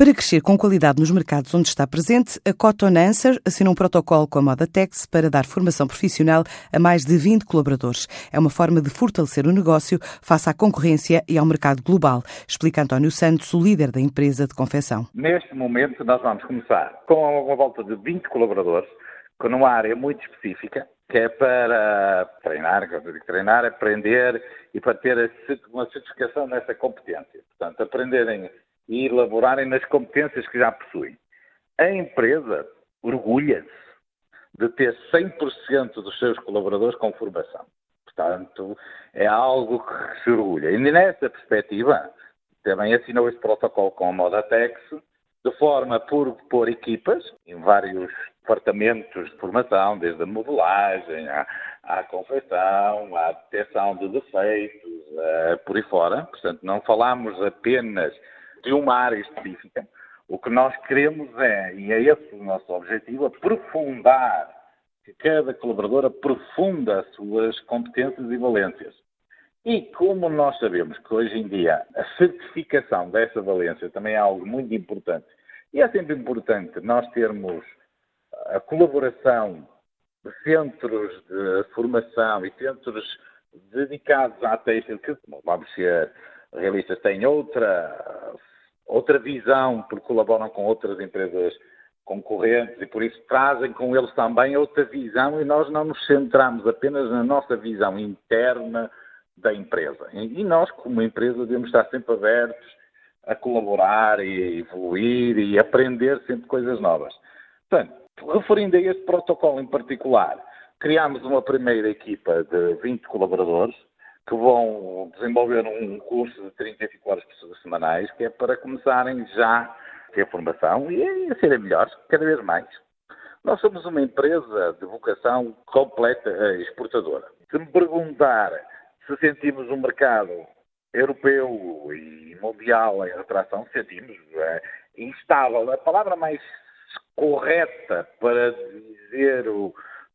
Para crescer com qualidade nos mercados onde está presente, a Cotton Answer assina um protocolo com a Modatex para dar formação profissional a mais de 20 colaboradores. É uma forma de fortalecer o negócio face à concorrência e ao mercado global, explica António Santos, o líder da empresa de confecção. Neste momento, nós vamos começar com uma volta de 20 colaboradores, com uma área muito específica, que é para treinar, treinar, aprender e para ter uma certificação nessa competência. Portanto, aprenderem e elaborarem nas competências que já possuem. A empresa orgulha-se de ter 100% dos seus colaboradores com formação. Portanto, é algo que se orgulha. E nessa perspectiva, também assinou este protocolo com a Modatex, de forma por, por equipas, em vários departamentos de formação, desde a modelagem, à, à confecção, à detecção de defeitos, uh, por aí fora. Portanto, não falamos apenas de uma área específica. O que nós queremos é, e é esse o nosso objetivo, aprofundar, que cada colaborador aprofunda as suas competências e valências. E como nós sabemos que hoje em dia a certificação dessa valência também é algo muito importante, e é sempre importante nós termos a colaboração de centros de formação e centros dedicados à têxtil, que, vamos ser realistas, têm outra outra visão, porque colaboram com outras empresas concorrentes e por isso trazem com eles também outra visão e nós não nos centramos apenas na nossa visão interna da empresa. E nós, como empresa, devemos estar sempre abertos a colaborar e evoluir e aprender sempre coisas novas. Portanto, referindo a este protocolo em particular, criámos uma primeira equipa de 20 colaboradores, que vão desenvolver um curso de 35 horas semanais, que é para começarem já a ter formação e a serem melhores, cada vez mais. Nós somos uma empresa de vocação completa exportadora. Se me perguntar se sentimos um mercado europeu e mundial em retração, sentimos é, instável. A palavra mais correta para dizer,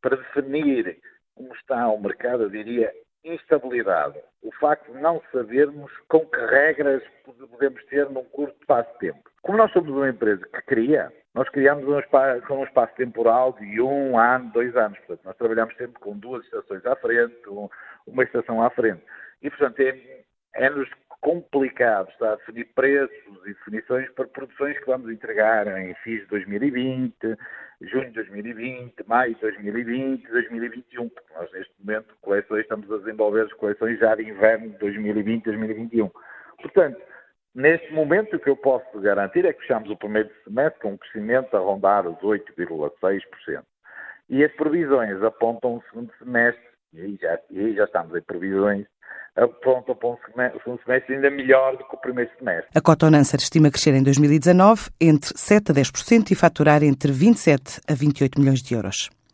para definir como está o mercado, eu diria instabilidade. O facto de não sabermos com que regras podemos ter num curto espaço de tempo. Como nós somos uma empresa que cria, nós criamos um espaço, com um espaço temporal de um ano, dois anos. Portanto, nós trabalhamos sempre com duas estações à frente, uma estação à frente. E, portanto, é, é-nos complicado estar a definir preços e definições para produções que vamos entregar em FIS de 2020, junho de 2020, maio de 2020, 2021, porque nós neste momento coleções estamos a desenvolver as coleções já de inverno de 2020, 2021. Portanto, neste momento o que eu posso garantir é que fechamos o primeiro semestre com um crescimento a rondar os 8,6%. E as previsões apontam o segundo semestre, e aí já, e aí já estamos em previsões pronta para um segundo semestre ainda melhor do que o primeiro semestre. A Cotonancer estima crescer em 2019 entre 7% a 10% e faturar entre 27 a 28 milhões de euros.